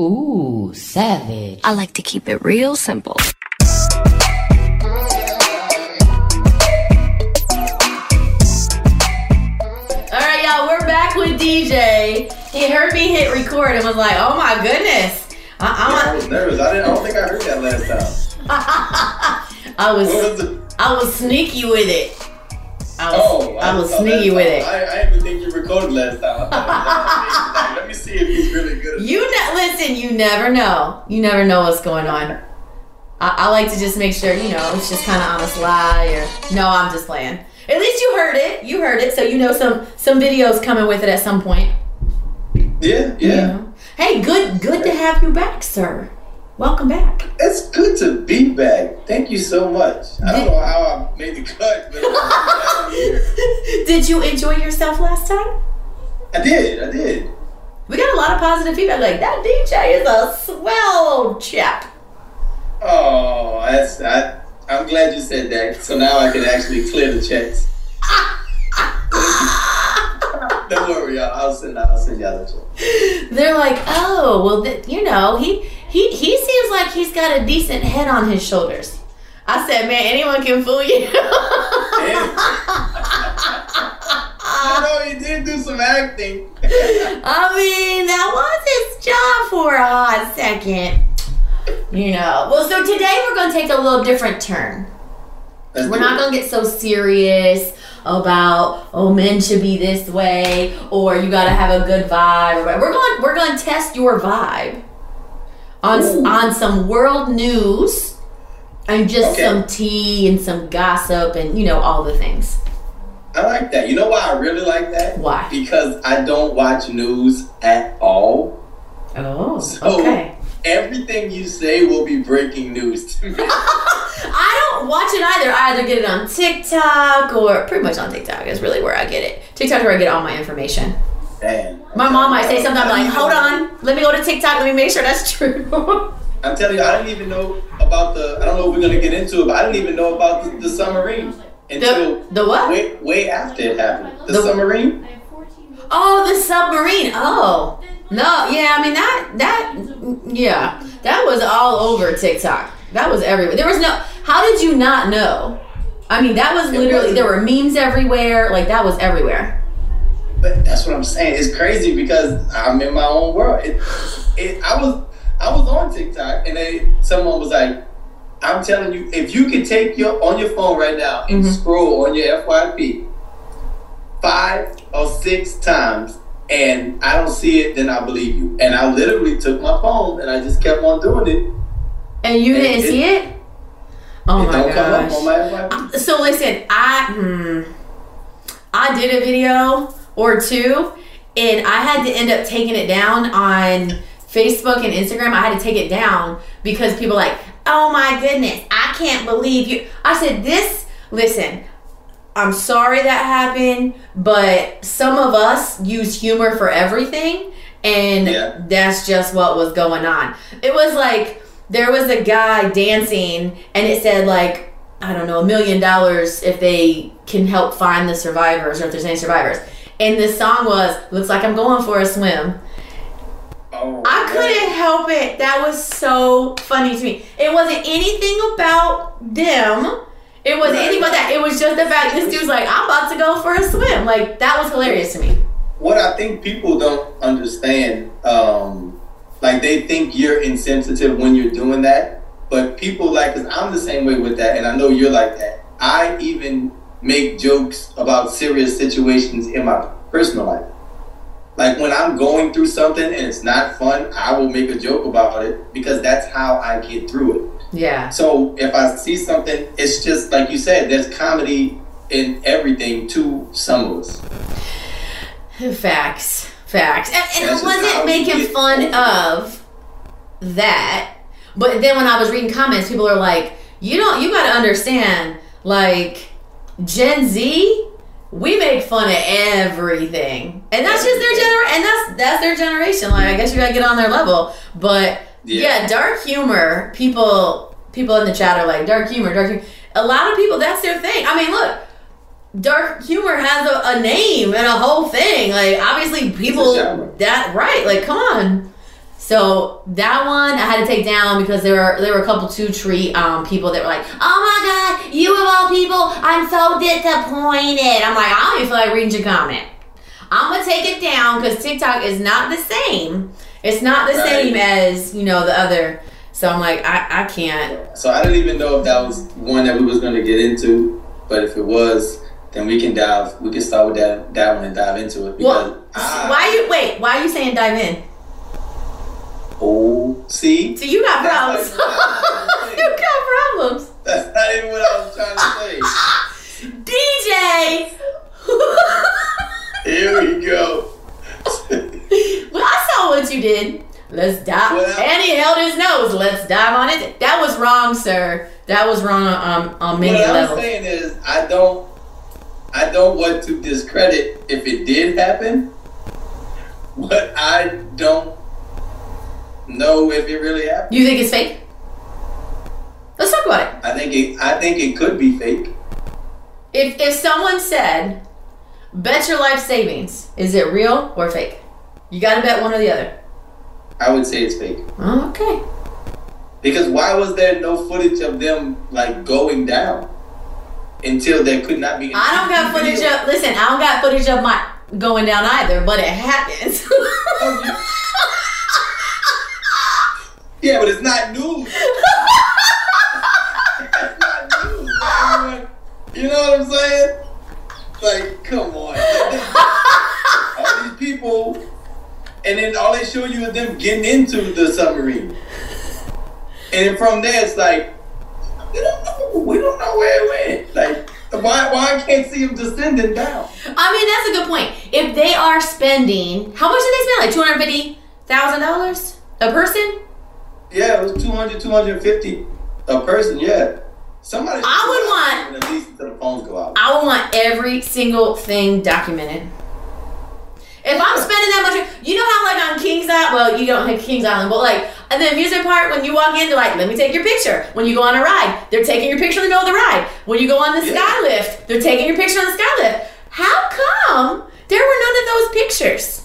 Ooh, savage. I like to keep it real simple. All right, y'all, we're back with DJ. He heard me hit record and was like, "Oh my goodness, uh, I, I was nervous. I didn't. I don't think I heard that last time. I'm, was, was? I was sneaky with it. I was, Oh, I was oh, thought sneaky with it. I, I didn't think you recorded last time. Like, let me see if he's really good. You ne- listen. You never know. You never know what's going on. I, I like to just make sure you know it's just kind of on a slide or no, I'm just playing. At least you heard it. You heard it, so you know some some videos coming with it at some point. Yeah, yeah. Hey, good good to have you back, sir. Welcome back. It's good to be back. Thank you so much. I don't know how I made the cut, but I'm here. Did you enjoy yourself last time? I did. I did. We got a lot of positive feedback. Like that DJ is a swell chap. Oh, that's. I, I'm glad you said that. So now I can actually clear the checks. Don't worry, y'all. I'll send. I'll send y'all the check. They're like, oh, well, th- you know, he he he seems like he's got a decent head on his shoulders. I said, man, anyone can fool you. I know he did do some acting. I mean, that was his job for a hot second. You know. Well, so today we're going to take a little different turn. Let's We're not gonna get so serious about oh men should be this way or you gotta have a good vibe. We're going we're going to test your vibe on Ooh. on some world news and just Okay. some tea and some gossip and you know all the things. I like that. You know why I really like that? Why? Because I don't watch news at all. Oh, So okay. Everything you say will be breaking news to me. I don't watch it either. I either get it on TikTok or pretty much on TikTok is really where I get it. TikTok is where I get all my information. Man. My mom might say something I'm like, hold on, let me go to TikTok, let me make sure that's true. I'm telling you, I didn't even know about the. I don't know if we're gonna get into it, but I didn't even know about the, the submarine until The, the what? way way after it happened. The, The- submarine. Oh, the submarine. Oh. No, yeah, I mean that that yeah. That was all over TikTok. That was everywhere. There was no How did you not know? I mean, that was literally there were memes everywhere. Like that was everywhere. But that's what I'm saying. It's crazy because I'm in my own world. It, it, I was I was on TikTok and they someone was like, I'm telling you, if you can take your on your phone right now and Mhm. scroll on your FYP five or six times and I don't see it, then I believe you. And I literally took my phone and I just kept on doing it. And you It- didn't it- see it? Oh it my don't come up gosh. my. So listen, I hmm, I did a video or two, and I had to end up taking it down on Facebook and Instagram. I had to take it down because people like, oh my goodness, I can't believe you. I said this. Listen, I'm sorry that happened, but some of us use humor for everything, and Yeah. that's just what was going on. It was like there was a guy dancing, and it said like I don't know a million dollars if they can help find the survivors or if there's any survivors. And the song was "Looks like I'm going for a swim." Oh, I couldn't help it. That was so funny to me. It wasn't anything about them. It wasn't anything about that. It was just about this dude's like, I'm about to go for a swim. Like that was hilarious to me. what I think people don't understand, um, like they think you're insensitive when you're doing that, but people like, cause I'm the same way with that, and I know you're like that. I even make jokes about serious situations in my personal life. Like when I'm going through something and it's not fun, I will make a joke about it because that's how I get through it. Yeah. So if I see something, it's just like you said, there's comedy in everything to some of us. Facts. Facts. And, and That's I wasn't making fun of that. But then when I was reading comments, people are like, you don't you gotta understand, like, Gen Z, we make fun of everything. And that's just their gener and that's that's their generation. Like I guess you gotta get on their level. But yeah, Yeah. dark humor, people people in the chat are like, dark humor, dark humor. A lot of people, that's their thing. I mean, look, dark humor has a, a name and a whole thing. Like obviously people that right, like come on. So that one I had to take down because there were there were a couple two tree um people that were like, oh my god, you of all people, I'm so disappointed. I'm like, I don't even feel like reading your comment. I'm gonna take it down because TikTok is not the same. It's not the Right. same as you know the other. So I'm like, I, I can't. So I didn't even know if that was one that we was going to get into, but if it was, then we can dive. We can start with that that one and dive into it because Well, I, why you wait? Why are you saying dive in? oh see So you got problems. You got problems. that's not even what I was trying to say. DJ. Here we go. Well, I saw what you did. Let's dive. Well- and he held his nose. Let's dive on it. That was wrong, sir. That was wrong on, on many levels. what I'm saying is, I don't, I don't want to discredit if it did happen, but I don't know if it really happened. You think it's fake? Let's talk about it. I think it, I think it could be fake. If if someone said, "Bet your life savings," is it real or fake? You got to bet one or the other. I would say it's fake. Oh, okay. Because why was there no footage of them like going down until there could not be? I don't got footage of. Listen, I don't got footage of my going down either, but it happens. Yeah, but it's not news. it's not news. Everyone- You know what I'm saying? Like, come on. all these people, and then all they show you is them getting into the submarine. And then from there, it's like, we don't know. We don't know where it went. Like, why, why I can't see them descending down? I mean, that's a good point. If they are spending, how much did they spend? Like two hundred fifty thousand dollars a person. Yeah, it was 200, 250 a person. Yeah. Somebody. I would want. At least until the phones go out. I would want every single thing documented. If I'm spending that much, you know how like on Kings Island, well, you don't have Kings Island, but like and the amusement park, when you walk in, they're like, let me take your picture. When you go on a ride, they're taking your picture in the middle of the ride. When you go on the yeah. sky lift, they're taking your picture on the sky lift. How come there were none of those pictures?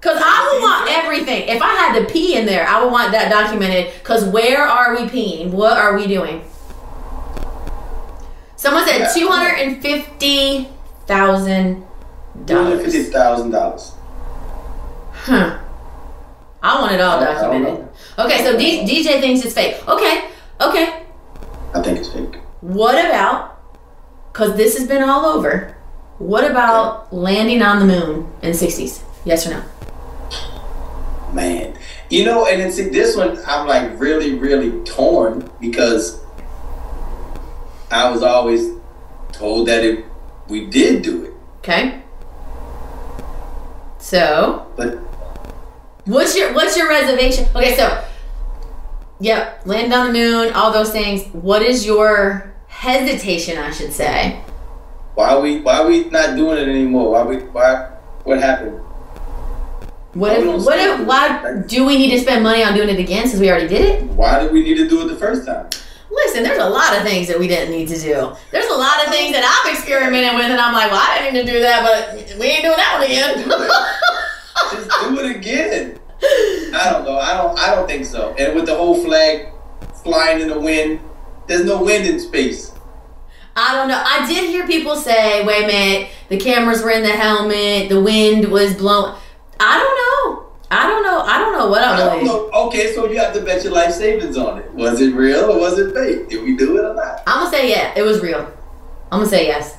Because I would want everything. If I had to pee in there, I would want that documented. Because where are we peeing? What are we doing? Someone said 250,000 one hundred fifty thousand dollars. Huh. I want it all documented. Okay, so D- DJ thinks it's fake. Okay, okay. I think it's fake. What about? Because this has been all over. What about okay. landing on the moon in the '60s? Yes or no? Man, you know, and it's this one I'm like really, really torn because I was always told that it we did do it. Okay. So But What's your what's your reservation? Okay, so yep, land on the moon, all those things. What is your hesitation, I should say, Why are we why are we not doing it anymore? Why we why what happened? What Why if? What if? Why do we need to spend money on doing it again since we already did it? Why did we need to do it the first time? Listen, there's a lot of things that we didn't need to do. There's a lot of things that I'm experimenting with, and I'm like, well, I didn't need to do that, but we ain't doing that one again. Just do it again. I don't know. I don't I don't think so. And with the whole flag flying in the wind, there's no wind in space. I don't know. I did hear people say, wait a minute, the cameras were in the helmet, the wind was blowing. I don't know. I don't know. I don't know what I I don't know. Okay, so you have to bet your life savings on it. Was it real or was it fake? Did we do it or not? I'm gonna say yeah, it was real. I'm gonna say yes.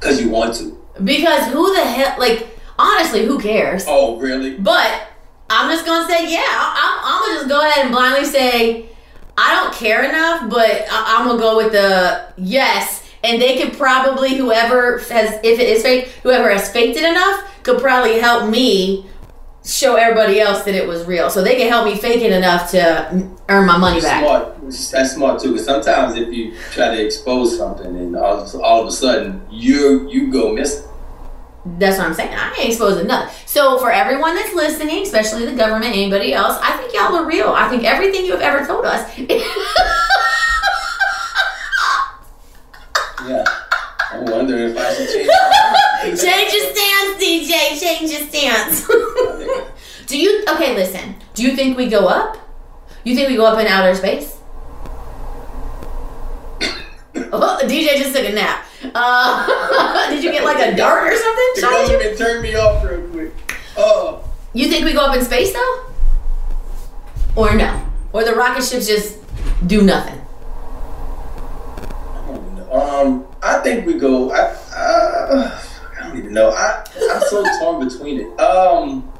Because you want to. Because who the hell, like, honestly, who cares? Oh, really? But I'm just gonna say, yeah, I'm, I'm gonna just go ahead and blindly say, I don't care enough, but I, I'm gonna go with the yes. And they could probably, whoever has, if it is fake, whoever has faked it enough could probably help me show everybody else that it was real. So they can help me fake it enough to earn my money back. Smart. That's smart too. Because sometimes if you try to expose something and all, of- all of a sudden you you go missing. That's what I'm saying. I ain't exposing nothing. So for everyone that's listening, especially the government, anybody else, I think y'all are real. I think everything you have ever told us. Yeah. I'm wondering if I should change. Change your stance, DJ. Change your stance. Do you okay? Listen. Do you think we go up? You think we go up in outer space? Oh, DJ just took a nap. Uh, did you get like a dart or something? The shot at you? government turned me off real quick. Oh. You think we go up in space though? Or no? Or the rocket ships just do nothing? Um, I think we go. I, uh, don't even know. I I'm so torn between it. Um,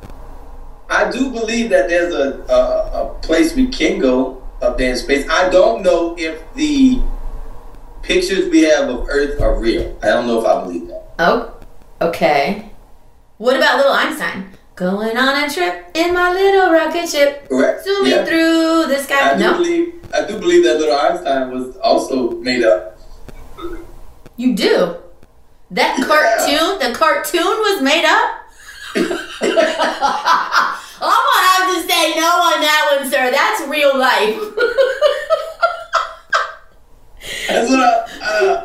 I do believe that there's a, a a place we can go up there in space. I don't know if the pictures we have of Earth are real. I don't know if I believe that. Oh, okay. What about little Einstein? Going on a trip in my little rocket ship, Correct? zooming Yeah. through the sky. I do no, believe. I do believe that little Einstein was also made up. you do. That cartoon, the cartoon was made up. I'm gonna have to say no on that one, sir. That's real life. That's what I. Uh,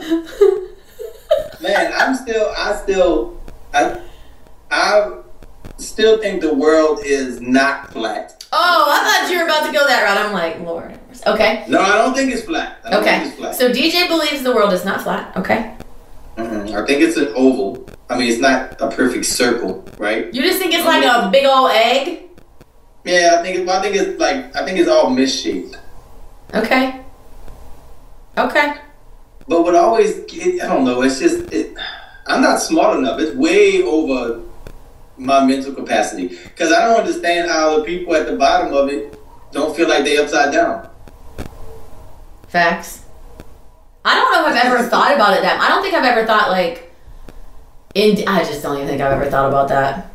man, I'm still. I still. I. I still think the world is not flat. oh, I thought you were about to go that route. I'm like, Lord. Okay. No, I don't think it's flat. I don't think Okay. it's flat. So DJ believes the world is not flat. Okay. Mm-mm. I think it's an oval. I mean, it's not a perfect circle, right? You just think it's like a big old egg? Yeah, I think. It, I think it's like. I think it's all misshaped. Okay. Okay. But what always, it, I don't know. It's just, it, I'm not smart enough. It's way over my mental capacity because I don't understand how the people at the bottom of it don't feel like they upside down. Facts. I don't know if I've ever thought about it that. I don't think I've ever thought like. In I just don't even think I've ever thought about that.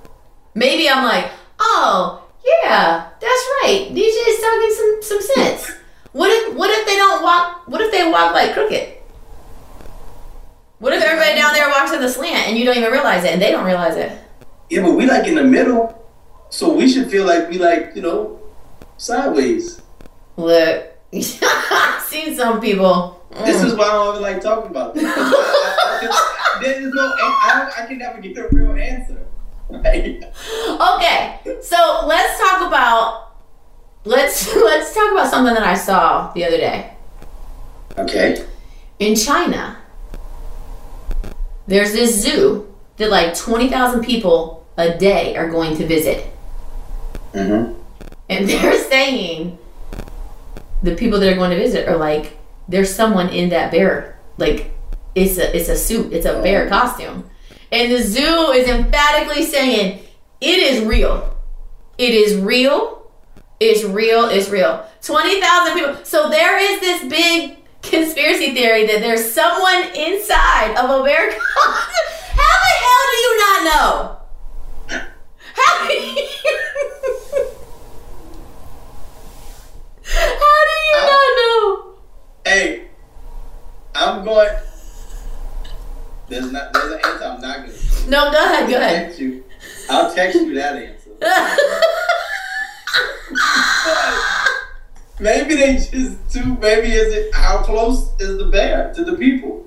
Maybe I'm like, oh yeah, that's right. DJ's talking some some sense. What if what if they don't walk? What if they walk like crooked? What if everybody down there walks in the slant and you don't even realize it and they don't realize it? Yeah, but we like in the middle, so we should feel like we like you know sideways. Look, I've seen some people. This Mm. is why I don't even like talking about this. There's no, I, I can never get the real answer. Right? Okay, so let's talk about let's let's talk about something that I saw the other day. Okay. In China, there's this zoo that like 20,000 people a day are going to visit. Mm-hmm. And they're saying the people that are going to visit are like there's someone in that bear like it's a it's a suit, it's a oh. bear costume. And the zoo is emphatically saying it is real. It is real. It's real. It's real. 20,000 people. So there is this big conspiracy theory that there's someone inside of a bear costume. How the hell do you not know? How do you, How do you not know? Hey, I'm going. There's not. There's an answer. I'm not gonna. No, go ahead. Go ahead. text you. I'll text you that answer. maybe they just too. Maybe is it how close is the bear to the people?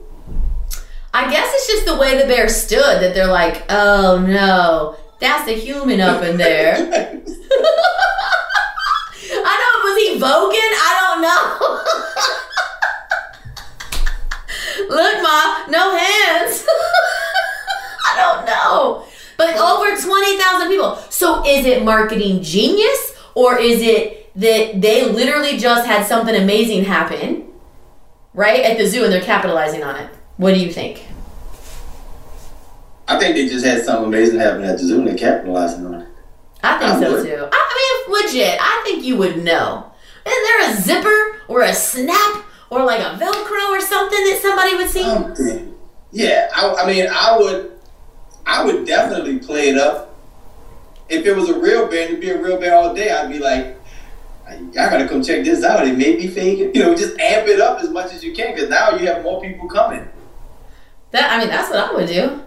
I guess it's just the way the bear stood that they're like, oh no, that's a human up in there. I don't know, was he voguing? I don't know. Look, Ma, no hands. I don't know. But over 20,000 people. So is it marketing genius or is it that they literally just had something amazing happen, right, at the zoo and they're capitalizing on it? What do you think? I think they just had something amazing happen at the zoo and they're capitalizing on it. I think I so would. too. I, I mean, legit, I think you would know. Isn't there a zipper or a snap or like a Velcro or something that somebody would see? Something. Yeah, I, I mean, I would, I would definitely play it up. If it was a real bear, and it'd be a real bear all day. I'd be like, y'all gotta come check this out. It may be fake. You know, just amp it up as much as you can because now you have more people coming. That I mean, that's what I would do.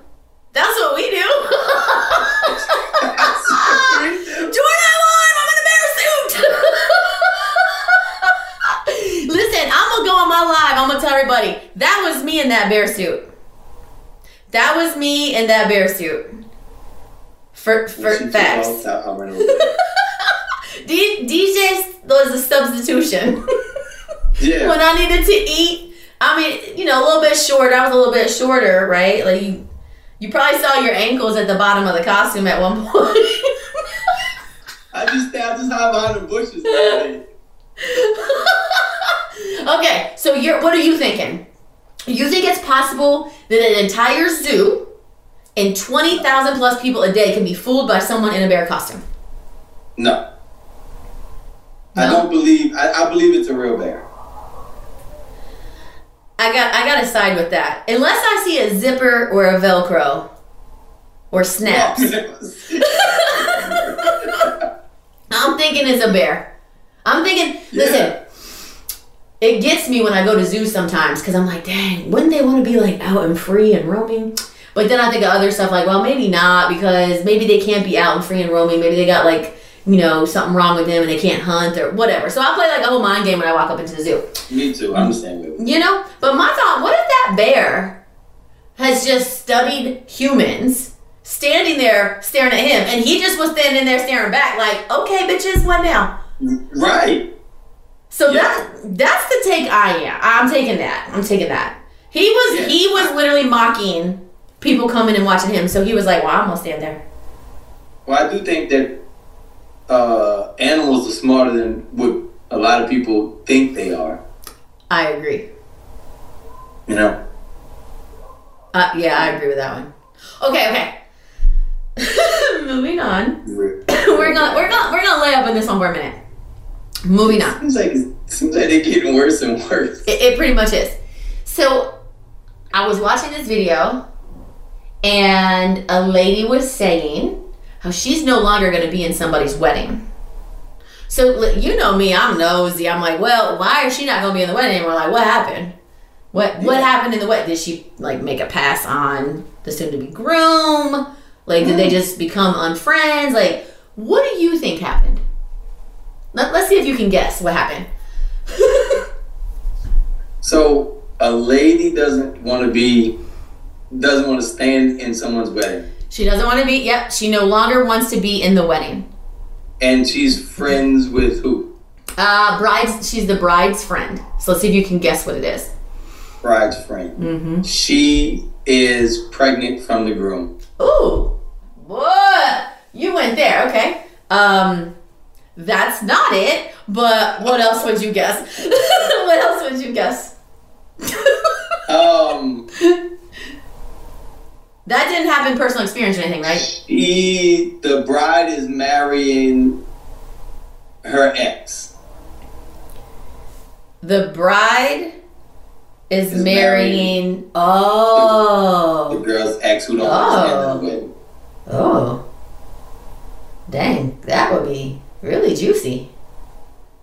That's what we do. Join that line. I'm in a bear suit. Listen, I'm gonna go on my live. I'm gonna tell everybody that was me in that bear suit. That was me in that bear suit. For for facts. I'll, I'll run over there. D- DJ was a substitution. Yeah. when I needed to eat, I mean, you know, a little bit shorter. I was a little bit shorter, right? Like you, you probably saw your ankles at the bottom of the costume at one point. I just I just hide behind the bushes. okay, so you're what are you thinking? You think it's possible that an entire zoo and twenty thousand plus people a day can be fooled by someone in a bear costume? No. I don't believe. I, I believe it's a real bear. I got I gotta side with that. Unless I see a zipper or a Velcro or snaps. I'm thinking it's a bear. I'm thinking, listen, it gets me when I go to zoos sometimes because I'm like, dang, wouldn't they want to be like out and free and roaming? But then I think of other stuff like, well, maybe not because maybe they can't be out and free and roaming. Maybe they got like, you know, something wrong with them and they can't hunt or whatever. So I play like a whole mind game when I walk up into the zoo. Me too. I'm the same way. You know? But my thought, what if that bear has just studied humans standing there staring at him and he just was standing there staring back like, okay, bitches, what now? Right. So that that's the take I am. I'm taking that. I'm taking that. He was Yeah. he was literally mocking people coming and watching him. So he was like, "Well, I'm gonna stand there." Well, I do think that uh, animals are smarter than what a lot of people think they are. I agree. You know. Uh, yeah, I agree with that one. Okay, okay. Moving on. we're gonna we're gonna we're gonna lay up in this one for a minute. Moving on. Seems like it's, seems like they're getting worse and worse. It, it pretty much is. So I was watching this video, and a lady was saying how she's no longer going to be in somebody's wedding. So you know me, I'm nosy. I'm like, well, why is she not going to be in the wedding? And we're like, what happened? What what happened in the wedding? Did she like make a pass on the soon-to-be groom? Like, did they mm-hmm. just become unfriends? Like, what do you think happened? Let, let's see if you can guess what happened. So a lady doesn't want to be, doesn't want to stand in someone's wedding, She doesn't want to be. Yep, she no longer wants to be in the wedding. and she's friends with who? Uh, bride's. She's the bride's friend. So let's see if you can guess what it is. Bride's friend. Mm-hmm. She is pregnant from the groom. Ooh, what? You went there. Okay. Um, that's not it. But what else would you guess? what else would you guess? Um, That didn't happen personal experience or anything, right? she, the bride is marrying her ex. The bride is, Is marrying. The Oh. girl's ex who don't Oh. want to the wedding. Oh. Dang, that would be really juicy.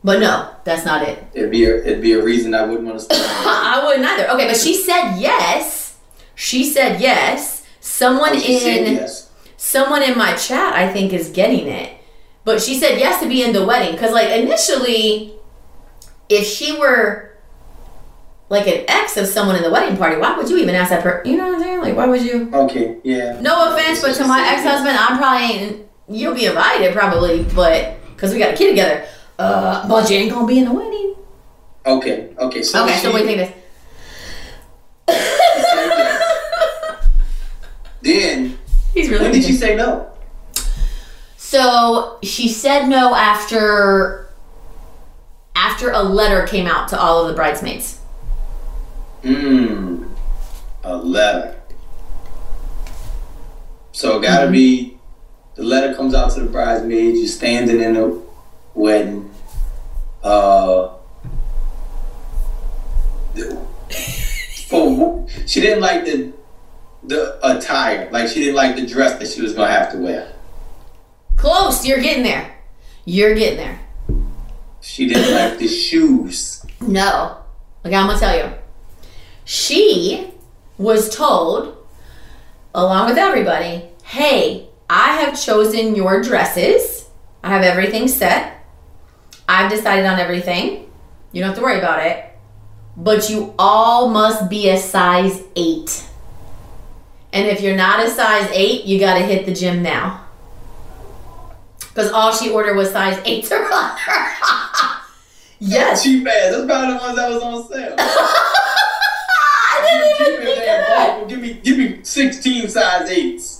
But no, that's not it. It'd be a, it'd be a reason I wouldn't want to stand. I wouldn't either. Okay, but she said yes. She said yes Someone Oh, in yes. someone in my chat I think is getting it. But she said yes to be in the wedding cuz like initially if she were like an ex of someone in the wedding party, why would you even ask that person? You know what I'm saying? Like why would you? Okay, yeah. No offense, but to my ex-husband, I'm probably you'll be invited probably, but cuz we got a kid together. Uh, but you ain't to be in the wedding. Okay, okay. So okay, she, so you think this? she said yes. Then He's really when did she say no? So she said no after after a letter came out to all of the bridesmaids. Mmm, a letter. So it gotta be the letter comes out to the bridesmaids. You're standing in the wedding. Uh, for she didn't like the the attire. Like she didn't like the dress that she was gonna have to wear. Close, you're getting there. You're getting there. She didn't like the shoes. No. Okay, I'm gonna tell you. She was told, along with everybody, hey, I have chosen your dresses. I have everything set. I've decided on everything. You don't have to worry about it. But you all must be a size eight. And if you're not a size eight, you gotta hit the gym now. Because all she ordered was size eight or under. yes. Cheap ass. That's probably the ones that was on sale. I didn't even think of that. Give me give me 16 size eights.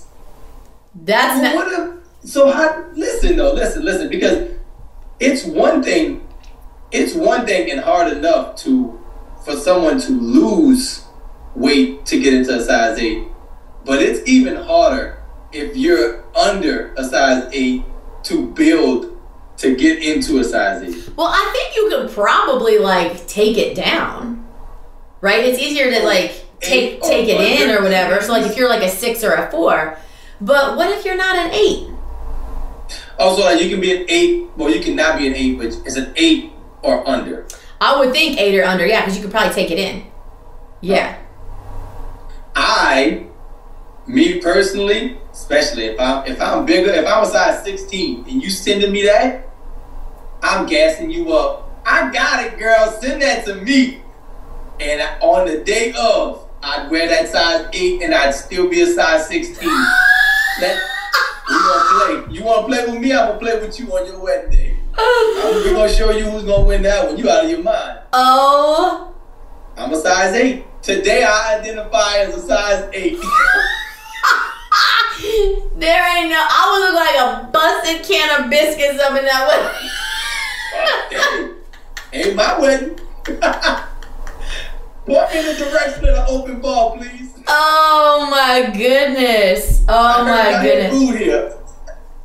That's not. what if, so how, listen though, listen, listen, because it's one thing, it's one thing and hard enough to for someone to lose weight to get into a size eight, but it's even harder if you're under a size eight to build to get into a size eight. Well, I think you could probably like take it down, right? It's easier to like take take it in or whatever. So like if you're like a six or a four, but what if you're not an eight? Also, like you can be an eight, well, you cannot be an eight, but it's an eight or under. I would think eight or under, yeah, because you could probably take it in. Yeah. I, me personally, especially if I'm if I'm bigger, if I'm a size 16 and you sending me that, I'm gassing you up. I got it, girl. Send that to me. And I- on the day of, I'd wear that size 8 and I'd still be a size 16. Let, we gonna play. You wanna play with me? I'm gonna play with you on your wedding day. I'm, we're gonna show you who's gonna win that one. You out of your mind. Oh, I'm a size 8. Today I identify as a size 8. there ain't no. I would look like a busted can of biscuits up in that hey, ain't my wedding. Point me in the direction of the open ball, please. Oh my goodness. Oh my goodness. Food here.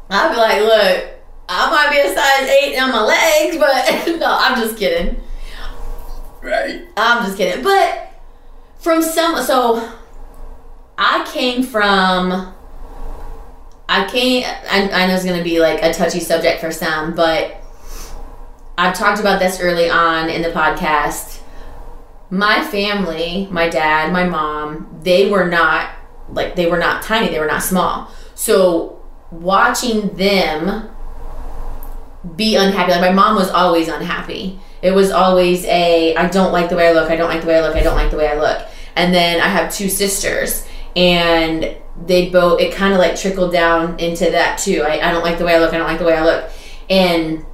I'd be like, look, I might be a size eight on my legs, but no, I'm just kidding. Right. I'm just kidding. But from some, so I came from. I came. I, I know it's gonna be like a touchy subject for some, but I've talked about this early on in the podcast. My family, my dad, my mom, they were not like they were not tiny. They were not small. So watching them be unhappy. Like my mom was always unhappy. It was always a I don't like the way I look. I don't like the way I look. I don't like the way I look. And then I have two sisters and they both it kind of like trickled down into that too. I, I don't like the way I look. I don't like the way I look. And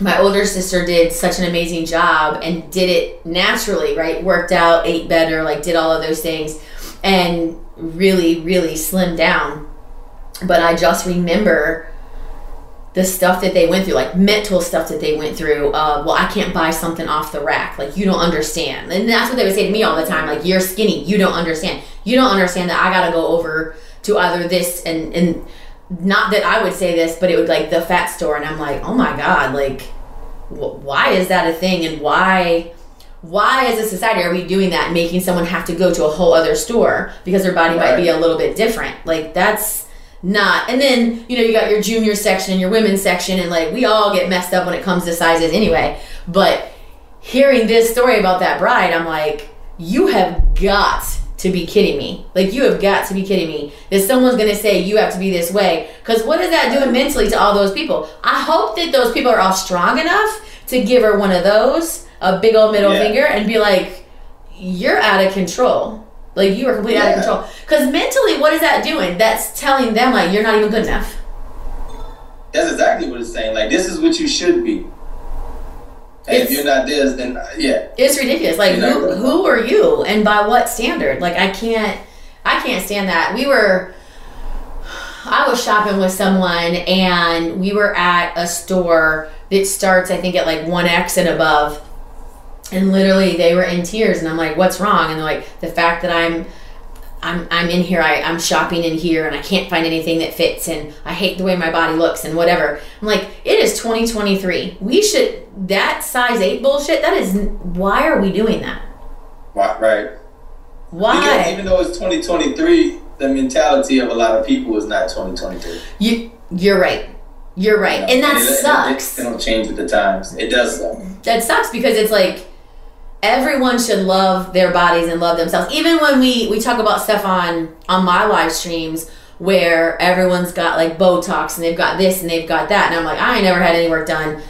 my older sister did such an amazing job and did it naturally, right? Worked out, ate better, like did all of those things and really, really slimmed down. But I just remember the stuff that they went through, like mental stuff that they went through. Uh, well, I can't buy something off the rack. Like, you don't understand. And that's what they would say to me all the time. Like, you're skinny. You don't understand. You don't understand that I got to go over to either this and, and not that I would say this, but it would like the fat store. And I'm like, oh my God, like, wh- why is that a thing? And why, why as a society are we doing that, making someone have to go to a whole other store because their body might be a little bit different? Like, that's, not and then you know you got your junior section and your women's section and like we all get messed up when it comes to sizes anyway but hearing this story about that bride i'm like you have got to be kidding me. Like you have got to be kidding me that someone's gonna say you have to be this way. Because what is that doing mentally to all those people? I hope that those people are all strong enough to give her one of those, a big old middle Yeah. finger, and be like, "You're out of control." Like you are completely out of control. Because mentally, what is that doing? That's telling them like you're not even good enough. That's exactly what it's saying. Like this is what you should be. If you're not this, then uh, yeah. It's ridiculous. Like who who are you and by what standard? Like I can't I can't stand that. We were I was shopping with someone and we were at a store that starts I think at like 1X and above. And literally they were in tears and I'm like, "What's wrong?" And they're like, "The fact that I'm I'm, I'm in here, I, I'm shopping in here, and I can't find anything that fits, and I hate the way my body looks, and whatever. I'm like, it is 2023. We should, that size 8 bullshit, that is, why are we doing that? Why, right. Why? Because even though it's 2023, the mentality of a lot of people is not 2023. You, you're right. You're right. And that it, it- sucks. It, it, don't change with the times. It does suck. that sucks because it's like everyone should love their bodies and love themselves. Even when we we talk about stuff on on my live streams where everyone's got like botox and they've got this and they've got that and i'm like i ain't never had any work done.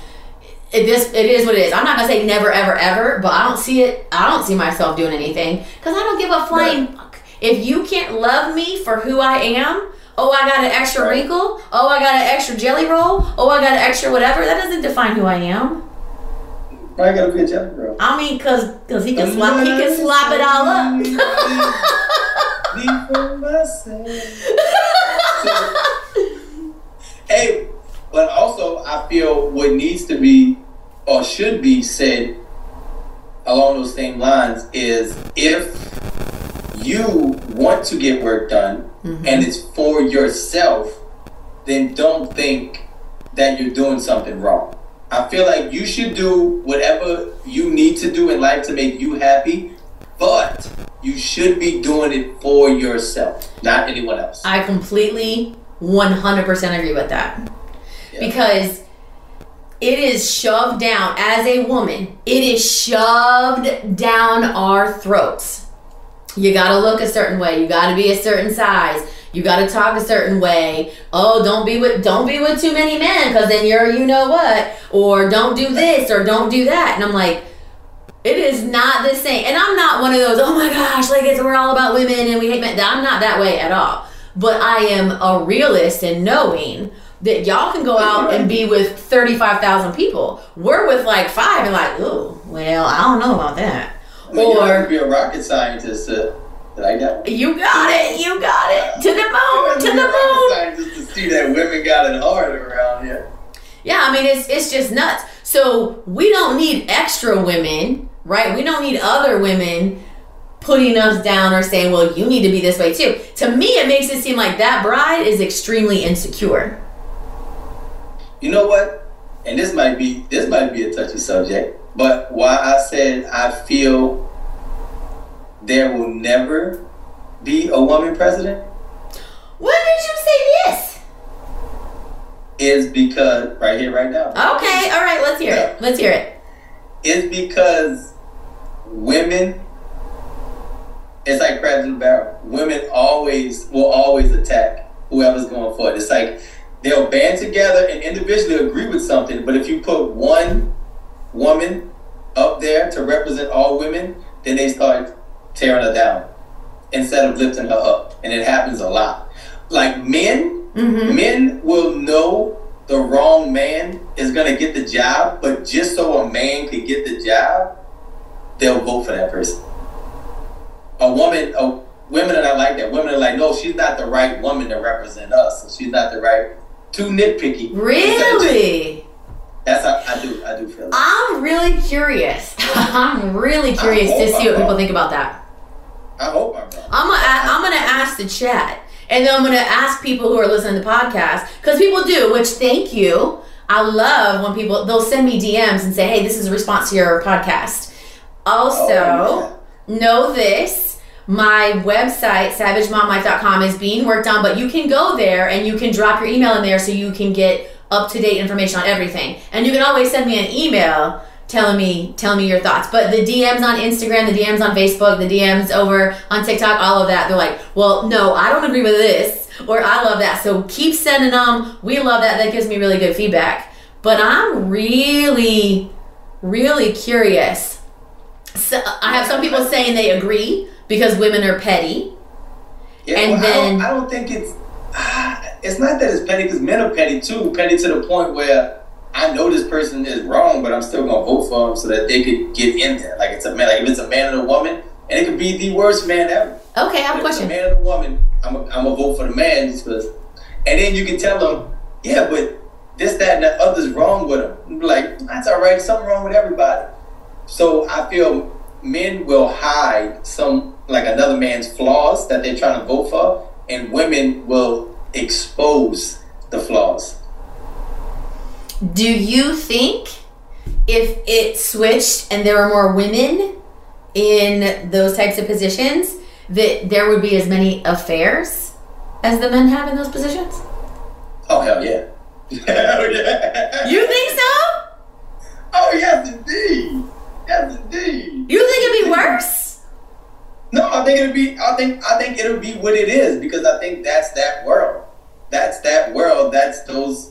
It, this it is what it is. I'm not gonna say never ever ever but i don't see it i don't see myself doing anything because i don't give a flying fuck. If you can't love me for who i am oh i got an extra wrinkle oh i got an extra jelly roll oh i got an extra whatever that doesn't define who i am Gotta be a jelly girl? I mean, cause, cause he can slap, he can slap it all up. hey, but also I feel what needs to be or should be said along those same lines is if you want to get work done mm-hmm. and it's for yourself, then don't think that you're doing something wrong. I feel like you should do whatever you need to do in life to make you happy, but you should be doing it for yourself, not anyone else. I completely, one hundred percent agree with that, because it is shoved down as a woman. It is shoved down our throats. You gotta look a certain way. You gotta be a certain size. You gotta talk a certain way. Oh, don't be with don't be with too many men, because then you're you know what. Or don't do this or don't do that. And I'm like, it is not the same. And I'm not one of those. Oh my gosh, like it's we're all about women and we hate men. I'm not that way at all. But I am a realist in knowing that y'all can go out and be with 35,000 people. We're with like five and like, ooh, well, I don't know about that. I mean, you don't have Or to be a rocket scientist to, like that. you got it, you got it. To the moon, to the moon. Just to see that women got it hard around here. Yeah, I mean it's it's just nuts. So we don't need extra women, right? We don't need other women putting us down or saying, "Well, you need to be this way too." To me, it makes it seem like that bride is extremely insecure. You know what? And this might be this might be a touchy subject, but why I said I feel there will never be a woman president When did you say this? is because right here, right now. Okay, all right, let's hear it. Let's hear it. Is because women. It's like crabs in a barrel. Women always will always attack whoever's going for it. It's like they'll band together and individually agree with something, but if you put one woman up there to represent all women, then they start tearing her down instead of lifting her up. And it happens a lot. Like men, mm-hmm. men will know the wrong man is gonna get the job, but just so a man could get the job, they'll vote for that person. A woman, a, women are not like that. Women are like, no, she's not the right woman to represent us. She's not the right. Too nitpicky. Really? That's how I do. I do feel. It. I'm really curious. I'm really curious to see what people think about that. I hope I'm wrong. I'm gonna I'm gonna ask the chat, and then I'm gonna ask people who are listening to the podcast because people do. Which thank you. I love when people they'll send me DMs and say, "Hey, this is a response to your podcast." Also, Oh, know this. My website, savagemomlife.com, is being worked on, but you can go there and you can drop your email in there so you can get up to date information on everything. And you can always send me an email telling me telling me your thoughts. But the DMs on Instagram, the DMs on Facebook, the DMs over on TikTok, all of that, they're like, well, no, I don't agree with this, or I love that. So keep sending them. We love that. That gives me really good feedback. But I'm really, really curious. So I have some people saying they agree because women are petty. Yeah, And well, then- I, don't, I don't think it's. It's not that it's petty because men are petty too. Petty to the point where I know this person is wrong, but I'm still gonna vote for them so that they could get in there. Like it's a man. Like if it's a man and a woman, and it could be the worst man ever. Okay, I have a If it's a question. man and a woman, I'm a, I'm gonna vote for the man just because. And then you can tell them, yeah, but this, that, and the other's wrong with them. Like that's all right. Something wrong with everybody. So I feel men will hide some like another man's flaws that they're trying to vote for, and women will expose the flaws. Do you think if it switched and there were more women in those types of positions, that there would be as many affairs as the men have in those positions? Oh hell yeah! hell yeah! You think so? Oh yes, indeed. Yes, indeed. You think it'd be worse? No, I think it'll be. I think. I think it'll be what it is because I think that's that world. That's that world. That's those.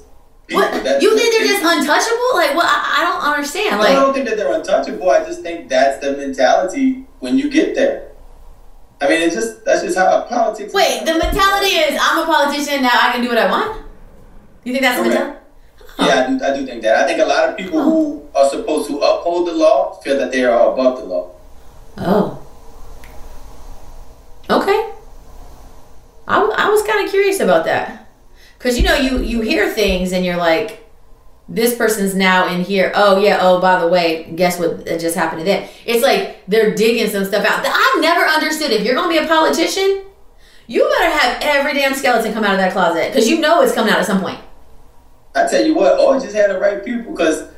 What? You think they're just untouchable? Like, what? I, I don't understand. No, I don't think that they're untouchable. I just think that's the mentality when you get there. I mean, it's just that's just how a politics. wait, the mentality is I'm a politician now. I can do what I want. You think that's mentality? Yeah, I do, I do think that. I think a lot of people who are supposed to uphold the law feel that they are above the law. Oh. Okay. I, I was kind of curious about that. Because, you know, you, you hear things and you're like, this person's now in here. Oh, yeah. Oh, by the way, guess what just happened to them? It's like they're digging some stuff out. I've never understood if you're going to be a politician, you better have every damn skeleton come out of that closet. Because you know it's coming out at some point. I tell you what, oh, just had the right people because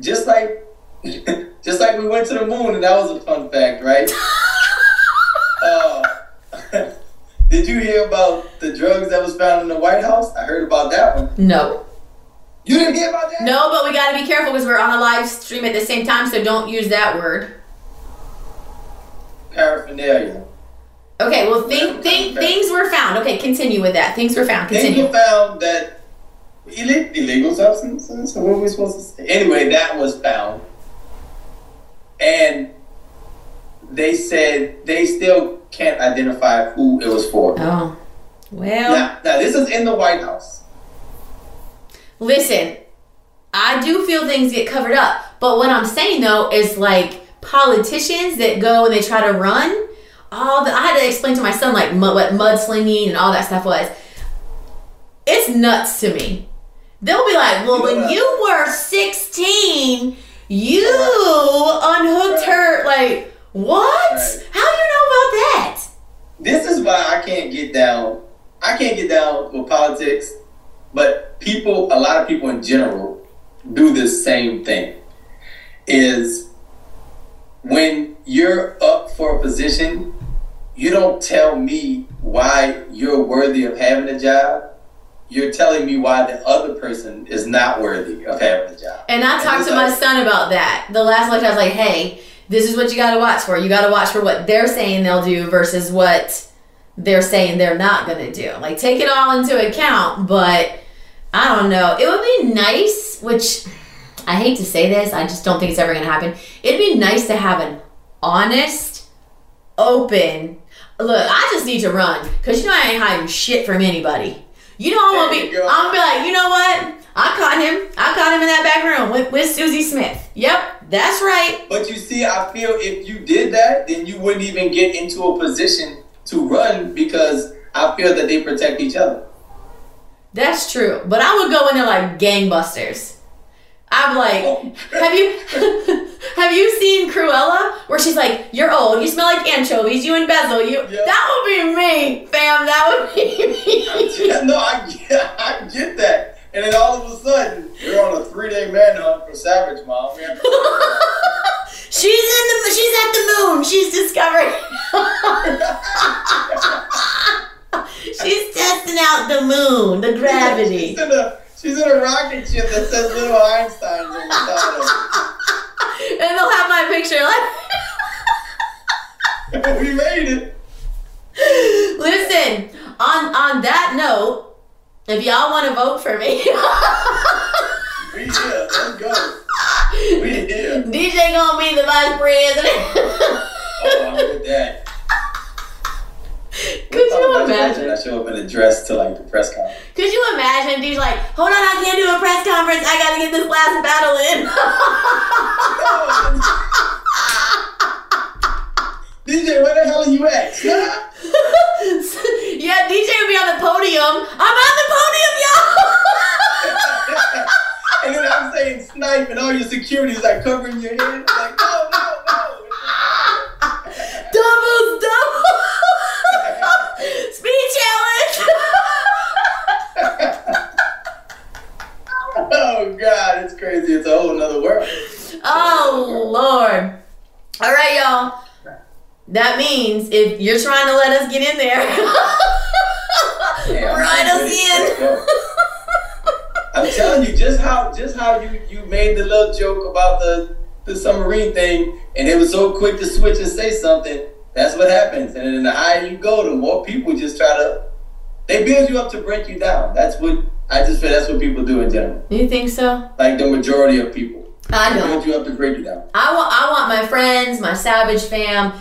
just like just like we went to the moon and that was a fun fact, right? uh, did you hear about the drugs that was found in the White House? I heard about that one. No. You didn't hear about that? No, but we got to be careful because we're on a live stream at the same time, so don't use that word. Paraphernalia. Okay, well, things were found. Okay, continue with that. Things were found. Things were found that ille- illegal substances. What were we supposed to say? Anyway, that was found, and they said they still can't identify who it was for. Oh, well. Now, now this is in the White House. Listen, I do feel things get covered up, but what I'm saying though is like politicians that go and they try to run. All the I had to explain to my son like mud, what mudslinging and all that stuff was. It's nuts to me. They'll be like, "Well, when you were 16, you unhooked her." Like, what? How do you know about that? This is why I can't get down. I can't get down with politics, but people, a lot of people in general, do this same thing. Is when you're up for a position, you don't tell me why you're worthy of having a job. You're telling me why the other person is not worthy of having a job. And I talked to my son about that. The last lecture, I was like, hey, this is what you got to watch for. You got to watch for what they're saying they'll do versus what they're saying they're not going to do. Like, take it all into account, but I don't know. It would be nice, which I hate to say this, I just don't think it's ever going to happen. It'd be nice to have an honest, open, look, I just need to run because you know I ain't hiding shit from anybody. You know I'm gonna be, I'm gonna be like, you know what? I caught him. I caught him in that back room with, with Susie Smith. Yep, that's right. But you see, I feel if you did that, then you wouldn't even get into a position to run because I feel that they protect each other. That's true. But I would go in there like gangbusters. I'm like, oh. have you have you seen Cruella where she's like, "You're old, you smell like anchovies, you and embezzle, you." That would be me, fam. That would be me. No, Essas é All right, y'all. That means if you're trying to let us get in there, write I'm us in. I'm telling you, just how just how you you made the little joke about the the submarine thing, and it was so quick to switch and say something. That's what happens. And then the higher you go, the more people just try to they build you up to break you down. That's what I just feel. That's what people do in general. You think so? Like the majority of people, I they don't. you up to you down. I want I want my friends, my savage fam.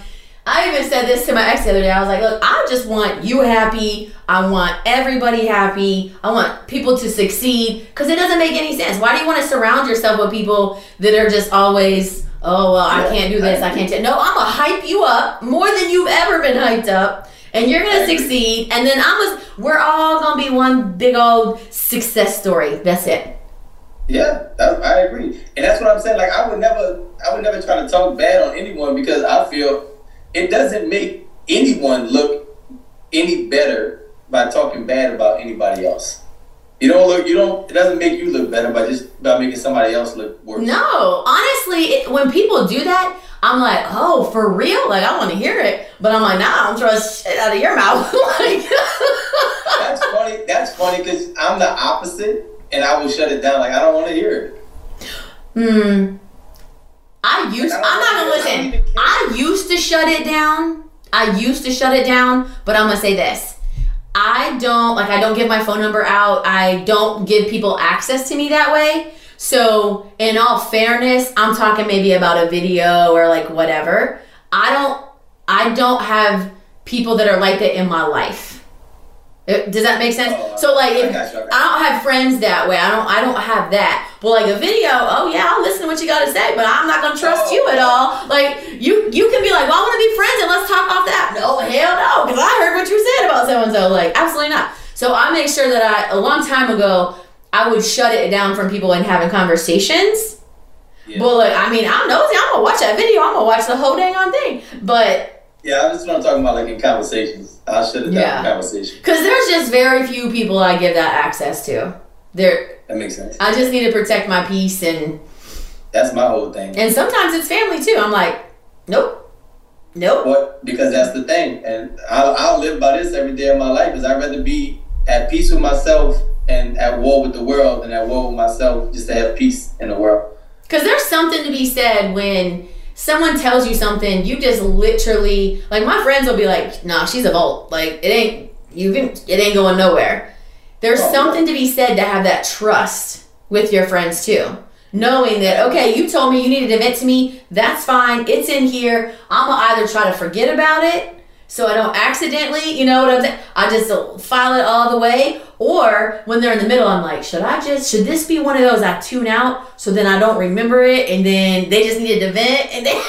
I even said this to my ex the other day. I was like, look, I just want you happy. I want everybody happy. I want people to succeed because it doesn't make any sense. Why do you want to surround yourself with people that are just always, oh well, I can't do this, I can't do. No, I'm gonna hype you up more than you've ever been hyped up, and you're gonna succeed. And then I'm gonna, we're all gonna be one big old success story. That's it. Yeah, that, I agree, and that's what I'm saying. Like I would never, I would never try to talk bad on anyone because I feel it doesn't make anyone look any better by talking bad about anybody else. You don't look, you don't. It doesn't make you look better by just by making somebody else look worse. No, honestly, it, when people do that, I'm like, oh, for real? Like, I want to hear it, but I'm like, nah, I don't trust shit out of your mouth. like, That's funny. That's funny because I'm the opposite, and I will shut it down. Like I don't want to hear it. hmm. I used. Like, I'm I don't gonna even- I listen. I used to shut it down. I used to shut it down, but I'm gonna say this. I don't like. I don't give my phone number out. I don't give people access to me that way. So, in all fairness, I'm talking maybe about a video or like whatever. I don't. I don't have people that are like that in my life. Does that make sense? Oh, so like, I if, you, I I don't have friends that way. I don't. I don't have that. But like a video, oh yeah, I'll listen to what you got to say, but I'm not gonna trust Oh. you at all. Like you, you can be like, well, I want to be friends and let's talk off that. No, hell no, because I heard what you said about so and so. Like absolutely not. So I make sure that I a long time ago I would shut it down from people and having conversations. Yeah. But like, I mean, I'm nosy. I'm gonna watch that video. I'm gonna watch the whole dang on thing. But Yeah, that's what I'm talking about. Like in conversations, shut it down Yeah. in conversation. because there's just very few people I give that access to. There, That makes sense. I just need to protect my peace and That's my whole thing. and sometimes it's family too. I'm like, nope, nope. But because that's the thing, and I'll, I'll live by this every day of my life. Is I'd rather be at peace with myself and at war with the world than at war with myself, just to have peace in the world. Because there's something to be said when someone tells you something, you just literally like my friends will be like, "Nah, she's a vault. Like it ain't you can it ain't going nowhere." There's Oh, something to be said to have that trust with your friends too. Knowing that okay, you told me you needed to vent to me, that's fine. It's in here. I'm gonna either try to forget about it so I don't accidentally, you know what I'm saying? I just file it all the way. Or when they're in the middle, I'm like, should I just, should this be one of those I tune out so then I don't remember it and then they just needed to vent and then.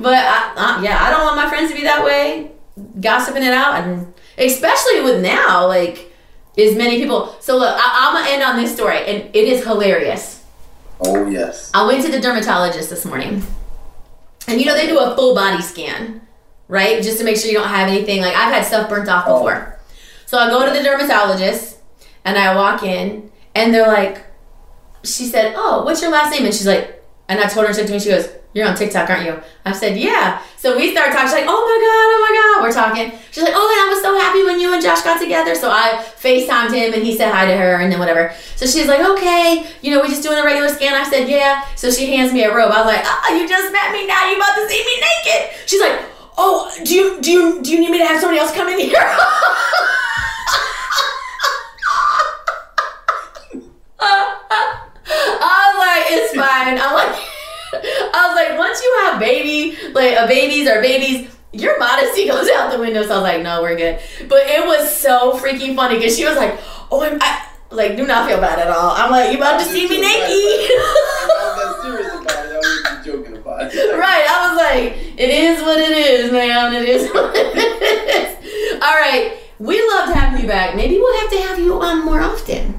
but I, I, yeah, I don't want my friends to be that way, gossiping it out. And especially with now, like, as many people. So look, I, I'm going to end on this story and it is hilarious. Oh yes. I went to the dermatologist this morning. And you know, they do a full body scan, right? Just to make sure you don't have anything. Like, I've had stuff burnt off Oh. before. So I go to the dermatologist and I walk in and they're like, she said, Oh, what's your last name? And she's like, and I told her, she at me, she goes, You're on TikTok, aren't you? I said, Yeah. So we start talking. She's like, Oh my God, oh my God. We're talking. She's like, Oh, and I was so happy when you and Josh got together. So I FaceTimed him and he said hi to her and then whatever. So she's like, Okay, you know, we're just doing a regular scan. I said, Yeah. So she hands me a robe. I was like, Oh, you just met me. Now you about to see me naked. She's like, Oh, do you do you do you need me to have somebody else come in here? I was like, it's fine. I'm like, I was like, once you have baby, like a babies or babies, your modesty goes out the window. So I was like, no, we're good. But it was so freaking funny because she was like, oh, I'm, I, like, do not feel bad at all. I'm like, you about to see me naked? right. I was like, it is what it is, man. It is what it is. All right. We loved having you back. Maybe we'll have to have you on more often.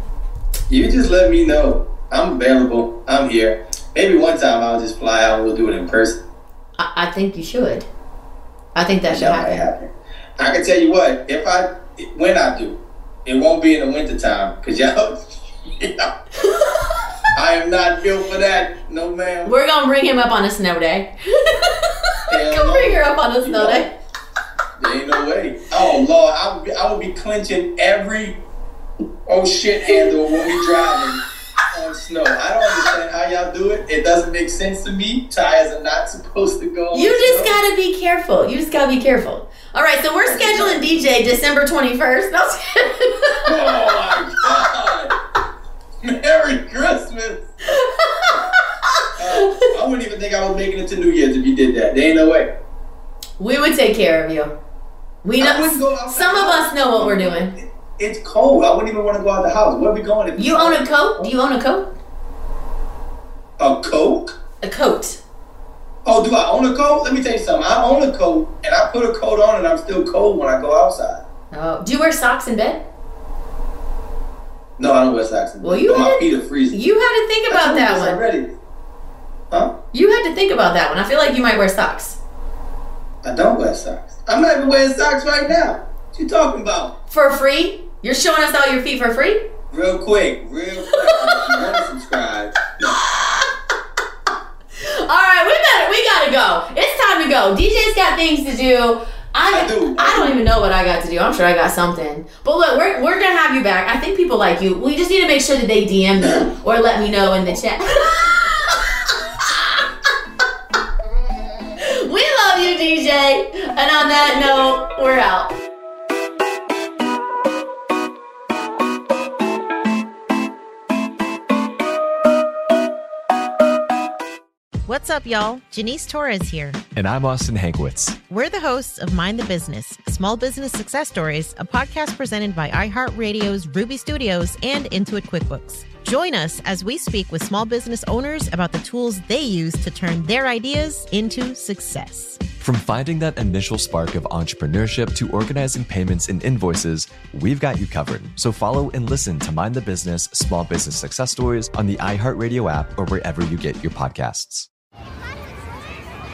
You just let me know. I'm available. I'm here. Maybe one time I'll just fly out and we'll do it in person. I, I think you should. I think that should happen. happen. I can tell you what, if I, when I do, it won't be in the wintertime because y'all, I am not built for that. No, ma'am. We're gonna bring him up on a snow day. Come bring her up on snow day. There ain't no way. Oh, Lord, I would be, I would be clenching every oh shit handle when we driving on snow. I don't understand how y'all do it. It doesn't make sense to me. Tires are not supposed to go You just snow. gotta be careful. You just gotta be careful. All right, so we're scheduling DJ December 21st. No, Oh my God. Merry Christmas. Uh, I wouldn't even think I was making it to New Year's if you did that. There ain't no way. we would take care of you. We know some of us know what we're doing. It's cold. I wouldn't even want to go out the house. Where are we going? If You own a coat? Do you own a coat? a coat? A coat. Oh, do I own a coat? Let me tell you something. I own a coat, and I put a coat on, and I'm still cold when I go outside. Oh, do you wear socks in bed? No, I don't wear socks. in bed. Well, you but my had- feet are freezing. You had to think I about that one. already. Huh? You had to think about that one. I feel like you might wear socks. I don't wear socks. I'm not even wearing socks right now. What you talking about? For free? You're showing us all your feet for free? Real quick, real quick. if you want to subscribe, All right, we better. We gotta go. It's time to go. DJ's got things to do. I, I do. I don't even know what I got to do. I'm sure I got something. But look, we're, we're gonna have you back. I think people like you. We just need to make sure that they DM me or let me know in the chat. Love you, DJ. And on that note, we're out. What's up, y'all? Janice Torres here. And I'm Austin Hankwitz. We're the hosts of Mind the Business Small Business Success Stories, a podcast presented by iHeartRadio's Ruby Studios and Intuit QuickBooks. Join us as we speak with small business owners about the tools they use to turn their ideas into success. From finding that initial spark of entrepreneurship to organizing payments and invoices, we've got you covered. So follow and listen to Mind the Business Small Business Success Stories on the iHeartRadio app or wherever you get your podcasts.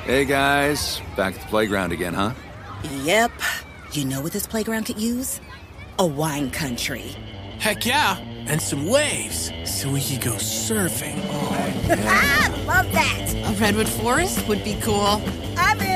Hey guys, back at the playground again, huh? Yep. You know what this playground could use? A wine country. Heck yeah, and some waves so we could go surfing. oh Ah, love that. A redwood forest would be cool. I'm in.